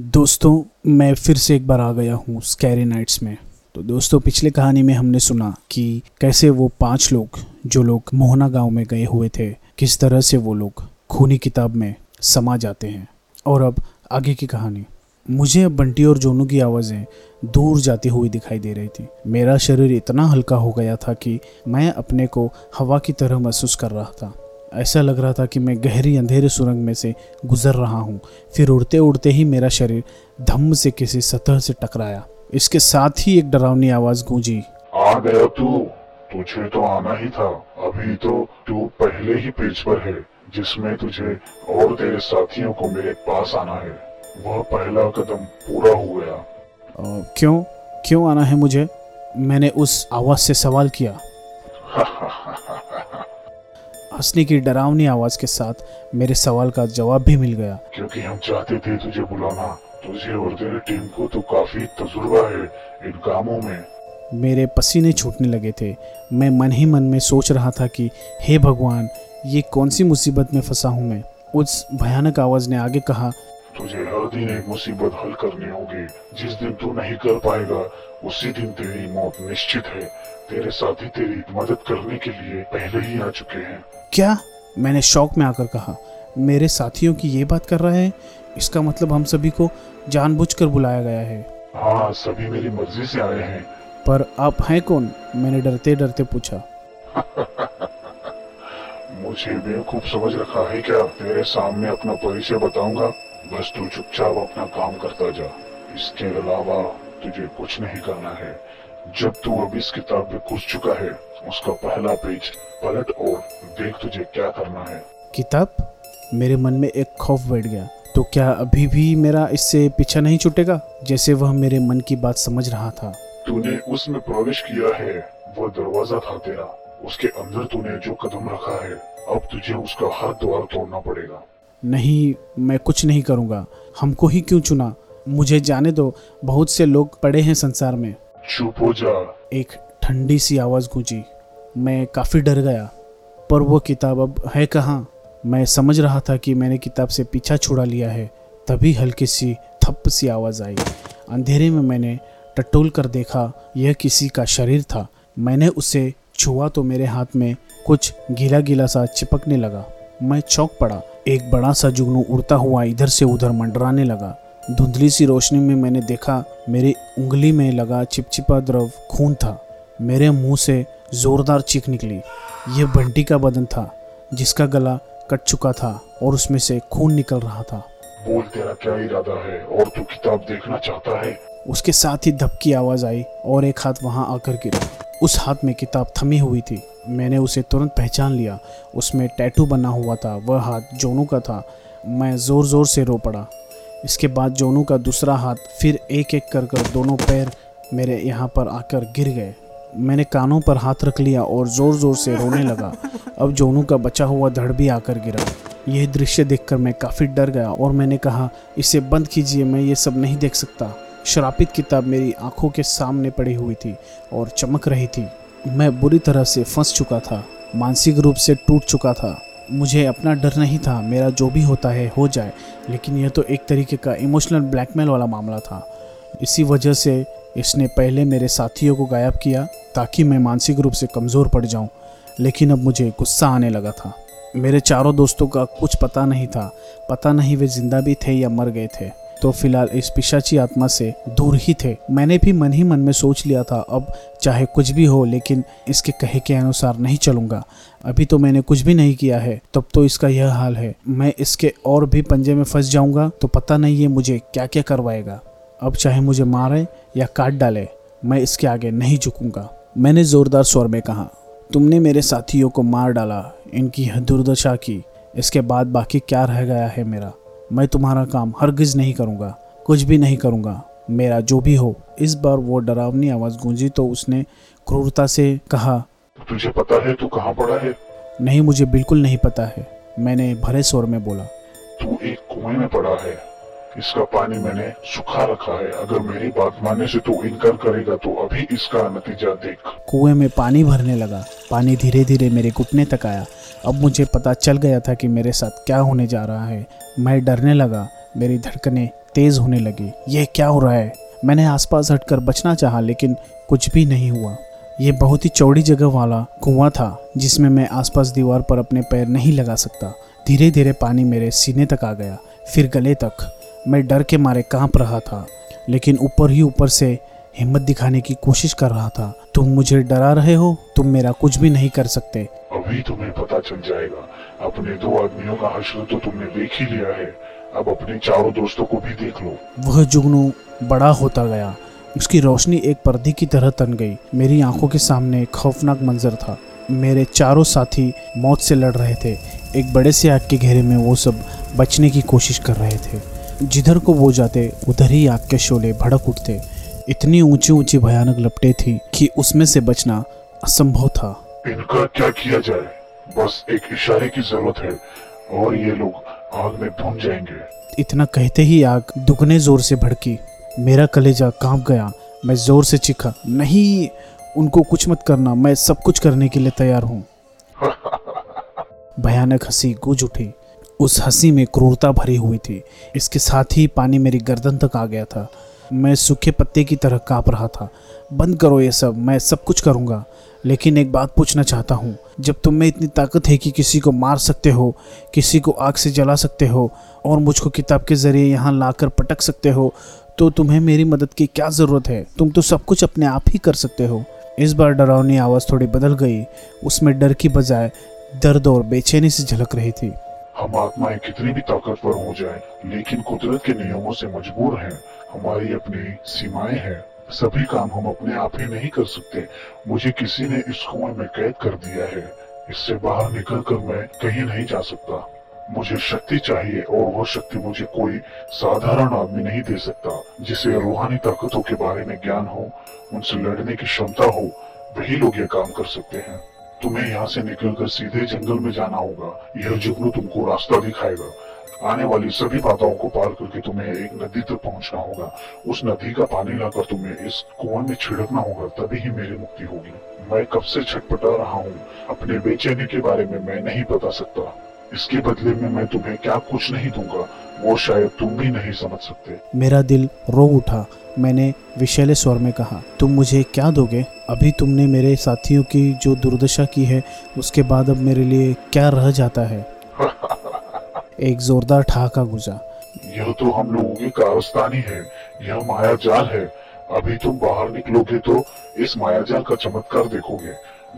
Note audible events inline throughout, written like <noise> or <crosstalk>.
दोस्तों, मैं फिर से एक बार आ गया हूँ स्कैरी नाइट्स में। तो दोस्तों, पिछले कहानी में हमने सुना कि कैसे वो पाँच लोग, जो लोग मोहना गाँव में गए हुए थे, किस तरह से वो लोग खूनी किताब में समा जाते हैं। और अब आगे की कहानी। मुझे अब बंटी और जोनू की आवाज़ें दूर जाती हुई दिखाई दे रही थी। मेरा शरीर इतना हल्का हो गया था कि मैं अपने को हवा की तरह महसूस कर रहा था। ऐसा लग रहा था कि मैं गहरी अंधेरे सुरंग में से गुजर रहा हूँ। फिर उड़ते उड़ते ही मेरा शरीर धम्म से किसी सतह से टकराया। इसके साथ ही एक डरावनी आवाज़ गूंजी। आ गया तू। तुझे तो आना ही था। अभी तो तू पहले ही पेज पर है जिसमें तुझे और तेरे साथियों को मेरे पास आना है। वह पहला कदम पूरा हो गया। "अ, क्यों? क्यों आना है मुझे? मैंने उस आवाज़ से सवाल किया। <laughs> हंसने की डरावनी आवाज़ के साथ मेरे सवाल का जवाब भी मिल गया। क्योंकि हम चाहते थे तुझे बुलाना। तुझे और तेरे टीम को तो काफ़ी तजुर्बा है इन कामों में। मेरे पसीने छूटने लगे थे। मैं मन ही मन में सोच रहा था कि हे भगवान ये कौन सी मुसीबत में फंसा हूँ मैं? उस भयानक आवाज़ ने आगे कहा तुझे हर दिन एक मुसीबत हल करनी होगी। जिस दिन तू नहीं कर पाएगा उसी दिन तेरी मौत निश्चित है। तेरे साथी तेरी मदद करने के लिए पहले ही आ चुके हैं। क्या? मैंने शौक में आकर कहा मेरे साथियों की ये बात कर रहे हैं? इसका मतलब हम सभी को जानबूझकर बुलाया गया है। हाँ सभी मेरी मर्ज़ी से आए हैं। पर आप हैं कौन? मैंने डरते डरते पूछा। <laughs> मुझे बेवकूफ़ समझ रखा है क्या तेरे सामने अपना परिचय बताऊँगा। बस तू चुपचाप अपना काम करता जा। इसके अलावा तुझे कुछ नहीं करना है। जब तू अब इस किताब में घुस चुका है उसका पहला पेज पलट और देख तुझे क्या करना है। किताब? मेरे मन में एक खौफ बैठ गया। तो क्या अभी भी मेरा इससे पीछा नहीं छूटेगा? जैसे वह मेरे मन की बात समझ रहा था। तूने उसमें प्रवेश किया है वह दरवाज़ा था तेरा। उसके अंदर तूने जो कदम रखा है अब तुझे उसका हर द्वार तोड़ना पड़ेगा। नहीं मैं कुछ नहीं करूँगा। हमको ही क्यों चुना? मुझे जाने दो। बहुत से लोग पड़े हैं संसार में। चुप हो जा। एक ठंडी सी आवाज़ गूंजी। मैं काफ़ी डर गया। पर वो किताब अब है कहाँ? मैं समझ रहा था कि मैंने किताब से पीछा छुड़ा लिया है। तभी हल्की सी थप सी आवाज़ आई। अंधेरे में मैंने टटोल कर देखा यह किसी का शरीर था। मैंने उसे छुआ तो मेरे हाथ में कुछ गीला गीला सा चिपकने लगा। मैं चौंक पड़ा। एक बड़ा सा जुगनू उड़ता हुआ इधर से उधर मंडराने लगा। धुंधली सी रोशनी में मैंने देखा मेरी उंगली में लगा चिपचिपा द्रव खून था। मेरे मुँह से जोरदार चीख निकली। यह बंटी का बदन था जिसका गला कट चुका था और उसमें से खून निकल रहा था। बोल तेरा क्या इरादा है और तू किताब देखना चाहता है? उसके साथ ही धपकी आवाज़ आई और एक हाथ वहाँ आकर गिरा। उस हाथ में किताब थमी हुई थी। मैंने उसे तुरंत पहचान लिया। उसमें टैटू बना हुआ था। वह हाथ जोनू का था। मैं ज़ोर ज़ोर से रो पड़ा। इसके बाद जोनू का दूसरा हाथ फिर एक एक कर कर दोनों पैर मेरे यहाँ पर आकर गिर गए। मैंने कानों पर हाथ रख लिया और ज़ोर ज़ोर से रोने लगा। अब जोनू का बचा हुआ धड़ भी आकर गिरा। यह दृश्य देखकर मैं काफ़ी डर गया और मैंने कहा, इसे बंद कीजिए, मैं ये सब नहीं देख सकता। श्रापित किताब मेरी आँखों के सामने पड़ी हुई थी और चमक रही थी। मैं बुरी तरह से फंस चुका था, मानसिक रूप से टूट चुका था। मुझे अपना डर नहीं था, मेरा जो भी होता है हो जाए, लेकिन यह तो एक तरीके का इमोशनल ब्लैकमेल वाला मामला था। इसी वजह से इसने पहले मेरे साथियों को गायब किया ताकि मैं मानसिक रूप से कमज़ोर पड़ जाऊँ, लेकिन अब मुझे गुस्सा आने लगा था। मेरे चारों दोस्तों का कुछ पता नहीं था, पता नहीं वे ज़िंदा भी थे या मर गए थे। तो फ़िलहाल इस पिशाची आत्मा से दूर ही थे। मैंने भी मन ही मन में सोच लिया था, अब चाहे कुछ भी हो, लेकिन इसके कहे के अनुसार नहीं चलूँगा। अभी तो मैंने कुछ भी नहीं किया है, तब तो इसका यह हाल है। मैं इसके और भी पंजे में फंस जाऊँगा तो पता नहीं ये मुझे क्या क्या करवाएगा। अब चाहे मुझे मारे या काट डाले, मैं इसके आगे नहीं झुकूँगा। मैंने जोरदार स्वर में कहा, तुमने मेरे साथियों को मार डाला, इनकी दुर्दशा की, इसके बाद बाकी क्या रह गया है मेरा? मैं तुम्हारा काम हरगिज नहीं करूँगा कुछ भी नहीं करूँगा। मेरा जो भी हो इस बार वो डरावनी आवाज़ गूंजी तो उसने क्रूरता से कहा तुझे पता है तू कहाँ पड़ा है? नहीं मुझे बिल्कुल नहीं पता है। मैंने भरे शोर में बोला तू एक कुएँ में पड़ा है। इसका पानी मैंने सुखा रखा है। अगर मेरी बात मानने से तू इनकार करेगा तो अभी इसका नतीजा देख। कुएँ में पानी भरने लगा। पानी धीरे धीरे मेरे घुटने तक आया। अब मुझे पता चल गया था कि मेरे साथ क्या होने जा रहा है। मैं डरने लगा। मेरी धड़कनें तेज होने लगी। यह क्या हो रहा है? मैंने आसपास हटकर बचना चाहा, लेकिन कुछ भी नहीं हुआ। ये बहुत ही चौड़ी जगह वाला कुआँ था, जिसमें मैं आसपास दीवार पर अपने पैर नहीं लगा सकता। धीरे धीरे पानी मेरे सीने तक आ गया। फिर गले तक। मैं डर के मारे काँप रहा था लेकिन ऊपर ही ऊपर से हिम्मत दिखाने की कोशिश कर रहा था। तुम मुझे डरा रहे हो? तुम मेरा कुछ भी नहीं कर सकते। अभी तुम्हें पता चल जाएगा। अपने दो आदमियों का हश्र तो तुमने देख ही लिया है। अब अपने चारों दोस्तों को भी देख लो। वह जुगनू बड़ा होता गया। उसकी रोशनी एक पर्दे की तरह तन गई। मेरी आँखों के सामने खौफनाक मंजर था। मेरे चारों साथी मौत से लड़ रहे थे। एक बड़े से आग के घेरे में वो सब बचने की कोशिश कर रहे थे। जिधर को वो जाते उधर ही आग के शोले भड़क उठते। इतनी ऊँची ऊँची भयानक लपटे थी कि उसमें से बचना असंभव था। इनका क्या किया जाए? बस एक इशारे की ज़रूरत है और ये लोग आग में भून जाएँगे। इतना कहते ही आग दुगने ज़ोर से भड़की। मेरा कलेजा काँप गया। मैं ज़ोर से चिखा नहीं उनको कुछ मत करना मैं सब कुछ करने के लिए तैयार हूँ। <laughs> भयानक हँसी गूंज उठी। उस हँसी में क्रूरता भरी हुई थी। इसके साथ ही पानी मेरी गर्दन तक आ गया था। मैं सूखे पत्ते की तरह काँप रहा था। बंद करो ये सब, मैं सब कुछ करूँगा। लेकिन एक बात पूछना चाहता हूँ, जब तुम में इतनी ताकत है कि किसी को मार सकते हो, किसी को आग से जला सकते हो, और मुझको किताब के ज़रिए यहाँ लाकर पटक सकते हो तो तुम्हें मेरी मदद की क्या ज़रूरत है? तुम तो सब कुछ अपने आप ही कर सकते हो। इस बार डरावनी आवाज़ थोड़ी बदल गई। उसमें डर की बजाय दर्द और बेचैनी से झलक रही थी। हम आत्माएँ कितनी भी ताकतवर हो जाएँ, लेकिन कुदरत के नियमों से मजबूर हैं। हमारी अपनी सीमाएँ हैं। सभी काम हम अपने आप ही नहीं कर सकते। मुझे किसी ने इस कुएँ में कैद कर दिया है। इससे बाहर निकलकर मैं कहीं नहीं जा सकता। मुझे शक्ति चाहिए और वह शक्ति मुझे कोई साधारण आदमी नहीं दे सकता जिसे रूहानी ताकतों के बारे में ज्ञान हो उनसे लड़ने की क्षमता हो। वही लोग ये काम कर सकते हैं। तुम्हें यहाँ से निकलकर सीधे जंगल में जाना होगा। यह जुगनू तुमको रास्ता दिखाएगा। आने वाली सभी बाधाओं को पार करके तुम्हें एक नदी तक पहुँचना होगा। उस नदी का पानी लाकर तुम्हें इस कुआँ में छिड़कना होगा, तभी ही मेरी मुक्ति होगी। मैं कब से छटपटा रहा हूँ, अपने बेचैनी के बारे में मैं नहीं बता सकता। इसके बदले में मैं तुम्हें क्या कुछ नहीं दूँगा, वो शायद तुम भी नहीं समझ सकते। मेरा दिल रो उठा। मैंने विशैले स्वर में कहा, तुम मुझे क्या दोगे? अभी तुमने मेरे साथियों की जो दुर्दशा की है उसके बाद अब मेरे लिए क्या रह जाता है? <laughs> एक जोरदार ठहाका गुजा। यह तो हम लोगों की कारस्तानी है यह माया जाल है। अभी तुम बाहर निकलोगे तो इस माया जाल का चमत्कार देखोगे।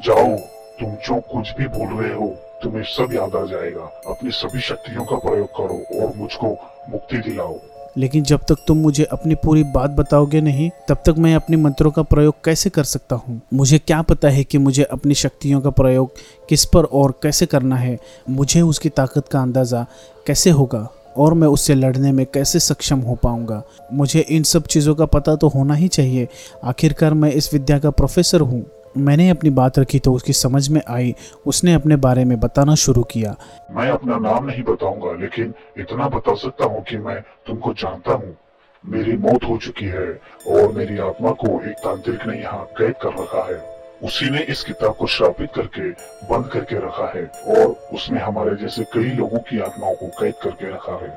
जाओ तुम जो कुछ भी बोल रहे हो तुम्हें सब याद आ जाएगा। अपनी सभी शक्तियों का प्रयोग करो और मुझको मुक्ति दिलाओ। लेकिन जब तक तुम मुझे अपनी पूरी बात बताओगे नहीं, तब तक मैं अपने मंत्रों का प्रयोग कैसे कर सकता हूँ? मुझे क्या पता है कि मुझे अपनी शक्तियों का प्रयोग किस पर और कैसे करना है? मुझे उसकी ताकत का अंदाज़ा कैसे होगा? और मैं उससे लड़ने में कैसे सक्षम हो पाऊँगा? मुझे इन सब चीज़ों का पता तो होना ही चाहिए। आखिरकार मैं इस विद्या का प्रोफेसर हूँ। मैंने अपनी बात रखी तो उसकी समझ में आई। उसने अपने बारे में बताना शुरू किया। मैं अपना नाम नहीं बताऊँगा, लेकिन इतना बता सकता हूँ कि मैं तुमको जानता हूँ। मेरी मौत हो चुकी है और मेरी आत्मा को एक तांत्रिक ने यहाँ कैद कर रखा है। उसी ने इस किताब को श्रापित करके, बंद करके रखा है और उसने हमारे जैसे कई लोगों की आत्माओं को कैद करके रखा है।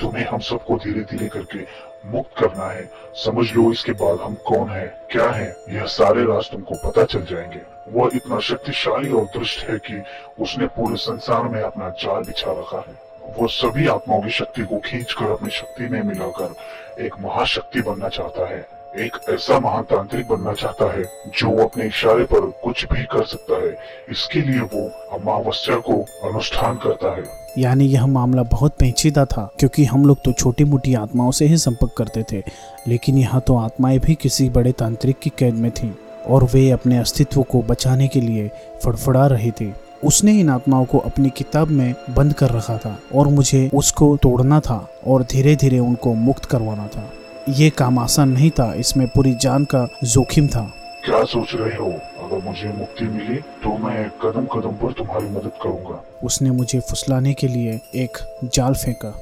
तुम्हें हम सबको धीरे धीरे करके मुक्त करना है। समझ लो इसके बाद हम कौन है, क्या है, यह सारे राज तुमको पता चल जाएँगे। वह इतना शक्तिशाली और दृष्ट है कि उसने पूरे संसार में अपना जाल बिछा रखा है। वो सभी आत्माओं की शक्ति को खींचकर अपनी शक्ति में मिलाकर एक महाशक्ति बनना चाहता है। एक ऐसा महातांत्रिक बनना चाहता है जो अपने इशारे पर कुछ भी कर सकता है। इसके लिए वो अमावस्या को अनुष्ठान करता है। यानी यह मामला बहुत पेचीदा था, क्योंकि हम लोग तो छोटी मोटी आत्माओं से ही संपर्क करते थे, लेकिन यहाँ तो आत्माएँ भी किसी बड़े तांत्रिक की कैद में थीं, और वे अपने अस्तित्व को बचाने के लिए फड़फड़ा रही थी। उसने इन आत्माओं को अपनी किताब में बंद कर रखा था, और मुझे उसको तोड़ना था, और धीरे धीरे उनको मुक्त करवाना था। ये काम आसान नहीं था इसमें पूरी जान का जोखिम था। क्या सोच रहे हो? अगर मुझे मुक्ति मिली तो मैं कदम कदम पर तुम्हारी मदद करूँगा। उसने मुझे फुसलाने के लिए एक जाल फेंका।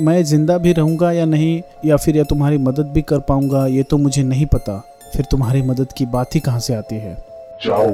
मैं ज़िंदा भी रहूँगा या नहीं या फिर या तुम्हारी मदद भी कर पाऊँगा ये तो मुझे नहीं पता। फिर तुम्हारी मदद की बात ही कहाँ से आती है? जाओ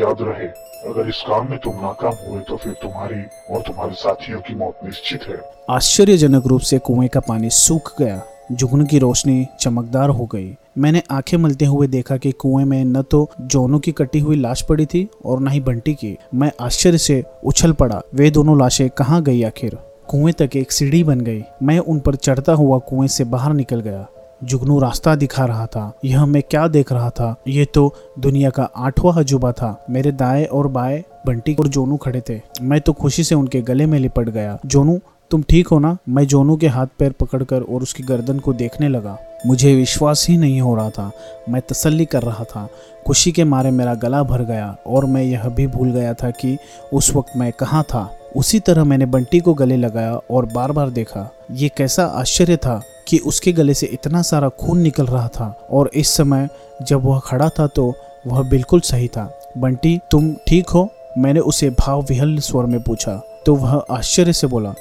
याद रहे अगर इस काम में तुम नाकाम हुए तो फिर तुम्हारी और तुम्हारे साथियों की मौत निश्चित है। आश्चर्यजनक रूप से कुएँ का पानी सूख गया। जुगनू की रोशनी चमकदार हो गई। मैंने आँखें मलते हुए देखा कि कुएँ में न तो जोनू की कटी हुई लाश पड़ी थी और न ही बंटी की। मैं आश्चर्य से उछल पड़ा, वे दोनों लाशें कहाँ गई आखिर? कुएँ तक एक सीढ़ी बन गई। मैं उन पर चढ़ता हुआ कुएँ से बाहर निकल गया। जुगनू रास्ता दिखा रहा था। यह मैं क्या देख रहा था? ये तो दुनिया का आठवां अजूबा था। मेरे दाएँ और बाएँ बंटी और जोनू खड़े थे। मैं तो खुशी से उनके गले में लिपट गया। जोनू तुम ठीक हो ना? मैं जोनू के हाथ पैर पकड़कर और उसकी गर्दन को देखने लगा। मुझे विश्वास ही नहीं हो रहा था। मैं तसल्ली कर रहा था। खुशी के मारे मेरा गला भर गया और मैं यह भी भूल गया था कि उस वक्त मैं कहाँ था। उसी तरह मैंने बंटी को गले लगाया और बार बार देखा। ये कैसा आश्चर्य था कि उसके गले से इतना सारा खून निकल रहा था और इस समय जब वह खड़ा था तो वह बिल्कुल सही था। बंटी, तुम ठीक हो? मैंने उसे भाव विहल स्वर में पूछा। तो वह आश्चर्य से बोला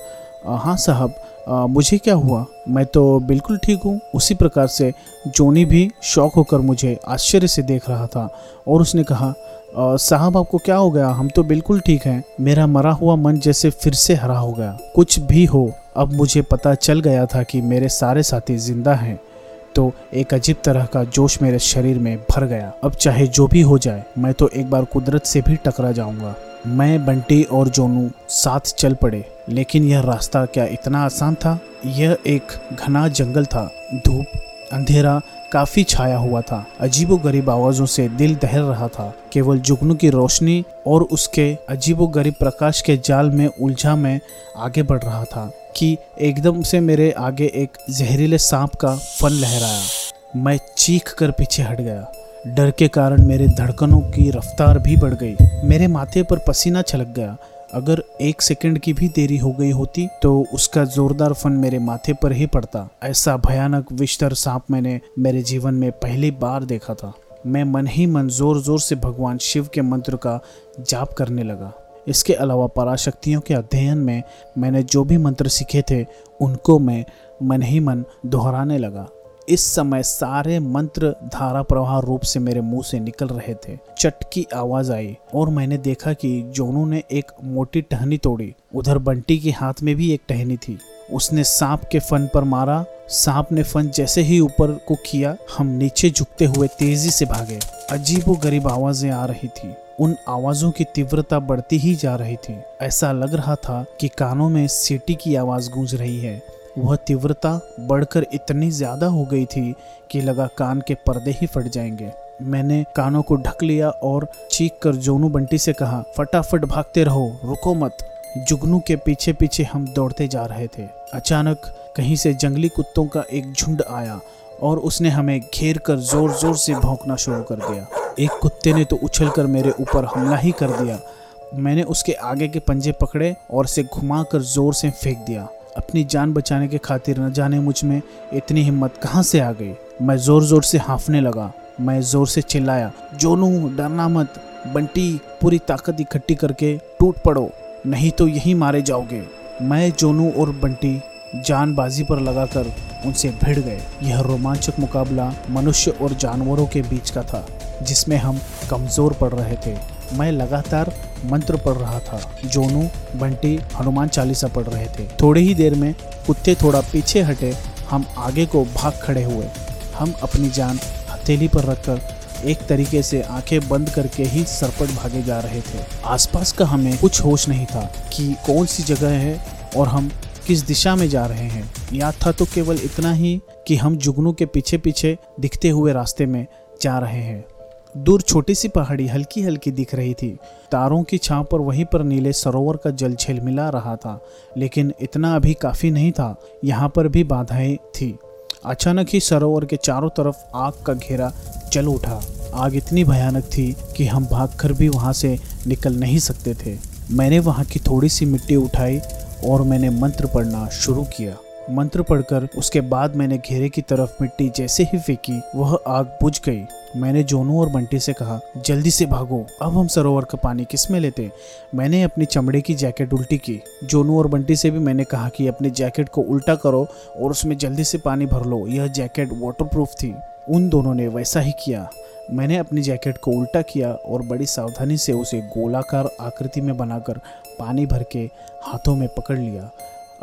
हाँ साहब मुझे क्या हुआ? मैं तो बिल्कुल ठीक हूँ। उसी प्रकार से जोनी भी शौक होकर मुझे आश्चर्य से देख रहा था और उसने कहा साहब, आपको क्या हो गया? हम तो बिल्कुल ठीक हैं। मेरा मरा हुआ मन जैसे फिर से हरा हो गया। कुछ भी हो, अब मुझे पता चल गया था कि मेरे सारे साथी ज़िंदा हैं। तो एक अजीब तरह का जोश मेरे शरीर में भर गया। अब चाहे जो भी हो जाए, मैं तो एक बार कुदरत से भी टकरा जाऊँगा। मैं, बंटी और जोनू साथ चल पड़े, लेकिन यह रास्ता क्या इतना आसान था? यह एक घना जंगल था। धूप, अंधेरा, काफ़ी छाया हुआ था। अजीबो गरीब आवाजों से दिल दहल रहा था। केवल जुगनू की रोशनी और उसके अजीबो गरीब प्रकाश के जाल में उलझा में आगे बढ़ रहा था कि एकदम से मेरे आगे एक जहरीले सांप का फन लहराया। मैं चीख कर पीछे हट गया। डर के कारण मेरे धड़कनों की रफ्तार भी बढ़ गई। मेरे माथे पर पसीना छलक गया। अगर एक सेकंड की भी देरी हो गई होती तो उसका जोरदार फन मेरे माथे पर ही पड़ता। ऐसा भयानक विस्तर सांप मैंने मेरे जीवन में पहली बार देखा था। मैं मन ही मन ज़ोर ज़ोर से भगवान शिव के मंत्र का जाप करने लगा। इसके अलावा पराशक्तियों के अध्ययन में मैंने जो भी मंत्र सीखे थे, उनको मैं मन ही मन दोहराने लगा। इस समय सारे मंत्र धारा प्रवाह रूप से मेरे मुँह से निकल रहे थे। चट की आवाज़ आई और मैंने देखा कि जोनू ने एक मोटी टहनी तोड़ी। उधर बंटी के हाथ में भी एक टहनी थी। उसने सांप के फन पर मारा। सांप ने फन जैसे ही ऊपर को किया, हम नीचे झुकते हुए तेज़ी से भागे। अजीबो गरीब आवाज़ें आ रही थी। उन आवाजों की तीव्रता बढ़ती ही जा रही थी। ऐसा लग रहा था कि कानों में सीटी की आवाज़ गूंज रही है। वह तीव्रता बढ़कर इतनी ज़्यादा हो गई थी कि लगा कान के पर्दे ही फट जाएँगे। मैंने कानों को ढक लिया और चीख कर जोनू बंटी से कहा, फटाफट भागते रहो, रुको मत। जुगनू के पीछे पीछे हम दौड़ते जा रहे थे। अचानक कहीं से जंगली कुत्तों का एक झुंड आया और उसने हमें घेर कर ज़ोर ज़ोर से भौंकना शुरू कर दिया। एक कुत्ते ने तो उछल कर मेरे ऊपर हमला ही कर दिया। मैंने उसके आगे के पंजे पकड़े और उसे घुमा कर ज़ोर से फेंक दिया। अपनी जान बचाने के खातिर न जाने मुझमें इतनी हिम्मत कहाँ से आ गई। मैं ज़ोर ज़ोर से हाफने लगा, मैं ज़ोर से चिल्लाया, जोनू, डरना मत, बंटी, पूरी ताकत इकट्ठी करके टूट पड़ो, नहीं तो यही मारे जाओगे। मैं, जोनू और बंटी जानबाजी पर लगाकर उनसे भिड़ गए। यह रोमांचक मुकाबला मनुष्य और जानवरों के बीच का था, जिसमें हम कमज़ोर पड़ रहे थे। मैं लगातार मंत्र पढ़ रहा था। जोनू, बंटी, हनुमान चालीसा पढ़ रहे थे। थोड़ी ही देर में कुत्ते थोड़ा पीछे हटे, हम आगे को भाग खड़े हुए। हम अपनी जान हथेली पर रखकर एक तरीके से आँखें बंद करके ही सरपट भागे जा रहे थे। आसपास का हमें कुछ होश नहीं था कि कौन सी जगह है और हम किस दिशा में जा रहे हैं। याद था तो केवल इतना ही कि हम जुगनू के पीछे पीछे दिखते हुए रास्ते में जा रहे हैं। दूर छोटी सी पहाड़ी हल्की हल्की दिख रही थी। तारों की छांव पर वहीं पर नीले सरोवर का जल झिलमिला रहा था, लेकिन इतना अभी काफ़ी नहीं था, यहाँ पर भी बाधाएँ थी। अचानक ही सरोवर के चारों तरफ़ आग का घेरा चल उठा। आग इतनी भयानक थी कि हम भागकर भी वहाँ से निकल नहीं सकते थे। मैंने वहाँ की थोड़ी सी मिट्टी उठाई और मैंने मंत्र पढ़ना शुरू किया। मंत्र पढ़कर उसके बाद मैंने घेरे की तरफ़ मिट्टी जैसे ही फेंकी, वह आग बुझ गई। मैंने जोनू और बंटी से कहा, जल्दी से भागो, अब हम सरोवर का पानी किसमें लेते? मैंने अपनी चमड़े की जैकेट उल्टी की। जोनू और बंटी से भी मैंने कहा कि अपनी जैकेट को उल्टा करो और उसमें जल्दी से पानी भर लो, यह जैकेट वाटरप्रूफ थी। उन दोनों ने वैसा ही किया। मैंने अपनी जैकेट को उल्टा किया और बड़ी सावधानी से उसे गोलाकार आकृति में बनाकर पानी भर के हाथों में पकड़ लिया।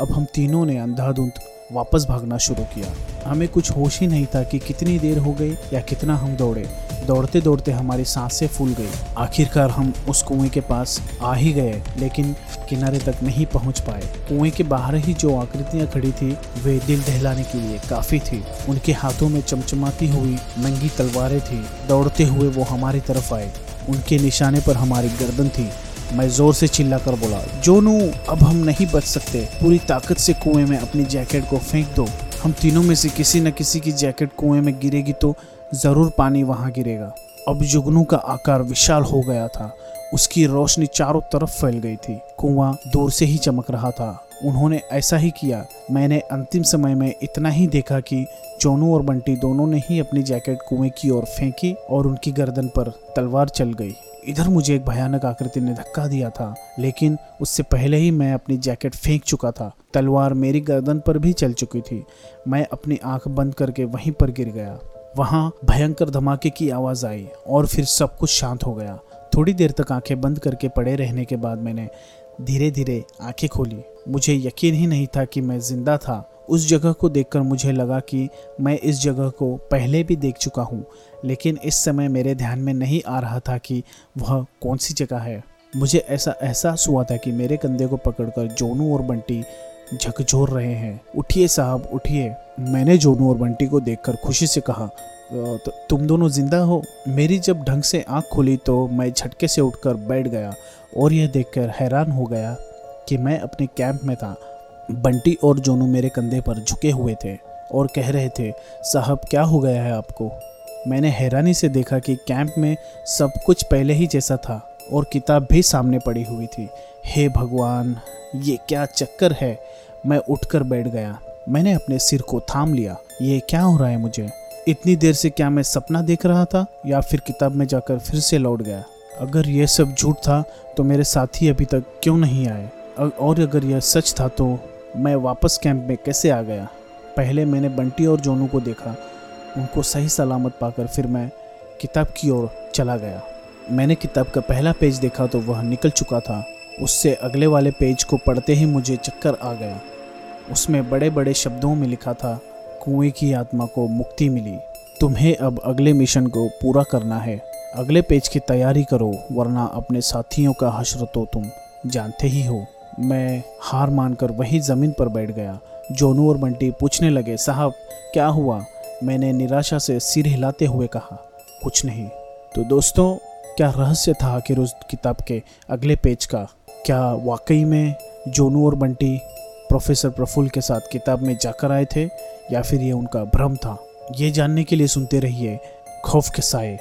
अब हम तीनों ने अंधाधुंध वापस भागना शुरू किया। हमें कुछ होश ही नहीं था कि कितनी देर हो गई या कितना हम दौड़े। दौड़ते दौड़ते हमारी साँसें फूल गई। आखिरकार हम उस कुएँ के पास आ ही गए, लेकिन किनारे तक नहीं पहुँच पाए। कुएँ के बाहर ही जो आकृतियाँ खड़ी थी, वे दिल दहलाने के लिए काफ़ी थी। उनके हाथों में चमचमाती हुई नंगी तलवारें थी। दौड़ते हुए वो हमारी तरफ़ आए। उनके निशाने पर हमारी गर्दन थी। मैं ज़ोर से चिल्ला कर बोला, जोनू, अब हम नहीं बच सकते। पूरी ताकत से कुएँ में अपनी जैकेट को फेंक दो। हम तीनों में से किसी न किसी की जैकेट कुएँ में गिरेगी तो ज़रूर पानी वहाँ गिरेगा। अब जुगनू का आकार विशाल हो गया था। उसकी रोशनी चारों तरफ़ फैल गई थी। कुआँ दूर से ही चमक रहा था। उन्होंने ऐसा ही किया। मैंने अंतिम समय में इतना ही देखा कि जोनू और बंटी दोनों ने ही अपनी जैकेट कुएँ की ओर फेंकी और उनकी गर्दन पर तलवार चल गई। इधर मुझे एक भयानक आकृति ने धक्का दिया था, लेकिन उससे पहले ही मैं अपनी जैकेट फेंक चुका था। तलवार मेरी गर्दन पर भी चल चुकी थी। मैं अपनी आँख बंद करके वहीं पर गिर गया। वहाँ भयंकर धमाके की आवाज़ आई और फिर सब कुछ शांत हो गया। थोड़ी देर तक आँखें बंद करके पड़े रहने के बाद मैंने धीरे धीरे आँखें खोली। मुझे यकीन ही नहीं था कि मैं ज़िंदा था। उस जगह को देखकर मुझे लगा कि मैं इस जगह को पहले भी देख चुका हूँ, लेकिन इस समय मेरे ध्यान में नहीं आ रहा था कि वह कौन सी जगह है। मुझे ऐसा एहसास हुआ था कि मेरे कंधे को पकड़कर जोनू और बंटी झकझोर रहे हैं। उठिए साहब, उठिए। मैंने जोनू और बंटी को देखकर खुशी से कहा तो तुम दोनों ज़िंदा हो? मेरी जब ढंग से आँख खुली तो मैं झटके से उठकर बैठ गया और यह देखकर हैरान हो गया कि मैं अपने कैंप में था। बंटी और जोनू मेरे कंधे पर झुके हुए थे और कह रहे थे, साहब, क्या हो गया है आपको? मैंने हैरानी से देखा कि कैंप में सब कुछ पहले ही जैसा था और किताब भी सामने पड़ी हुई थी। हे भगवान, ये क्या चक्कर है? मैं उठकर बैठ गया। मैंने अपने सिर को थाम लिया। ये क्या हो रहा है मुझे? इतनी देर से क्या मैं सपना देख रहा था या फिर किताब में जाकर फिर से लौट गया? अगर यह सब झूठ था तो मेरे साथी अभी तक क्यों नहीं आए? और अगर यह सच था तो मैं वापस कैंप में कैसे आ गया? पहले मैंने बंटी और जोनू को देखा। उनको सही सलामत पाकर फिर मैं किताब की ओर चला गया। मैंने किताब का पहला पेज देखा तो वह निकल चुका था। उससे अगले वाले पेज को पढ़ते ही मुझे चक्कर आ गया। उसमें बड़े बड़े शब्दों में लिखा था, कुएँ की आत्मा को मुक्ति मिली। तुम्हें अब अगले मिशन को पूरा करना है। अगले पेज की तैयारी करो, वरना अपने साथियों का हश्र तो तुम जानते ही हो। मैं हार मानकर वहीं ज़मीन पर बैठ गया जोनू और बंटी पूछने लगे, साहब, क्या हुआ? मैंने निराशा से सिर हिलाते हुए कहा, कुछ नहीं। तो दोस्तों, क्या रहस्य था आखिर उस किताब के अगले पेज का? क्या वाकई में जोनू और बंटी प्रोफेसर प्रफुल्ल के साथ किताब में जाकर आए थे, या फिर ये उनका भ्रम था? ये जानने के लिए सुनते रहिए खौफ के साए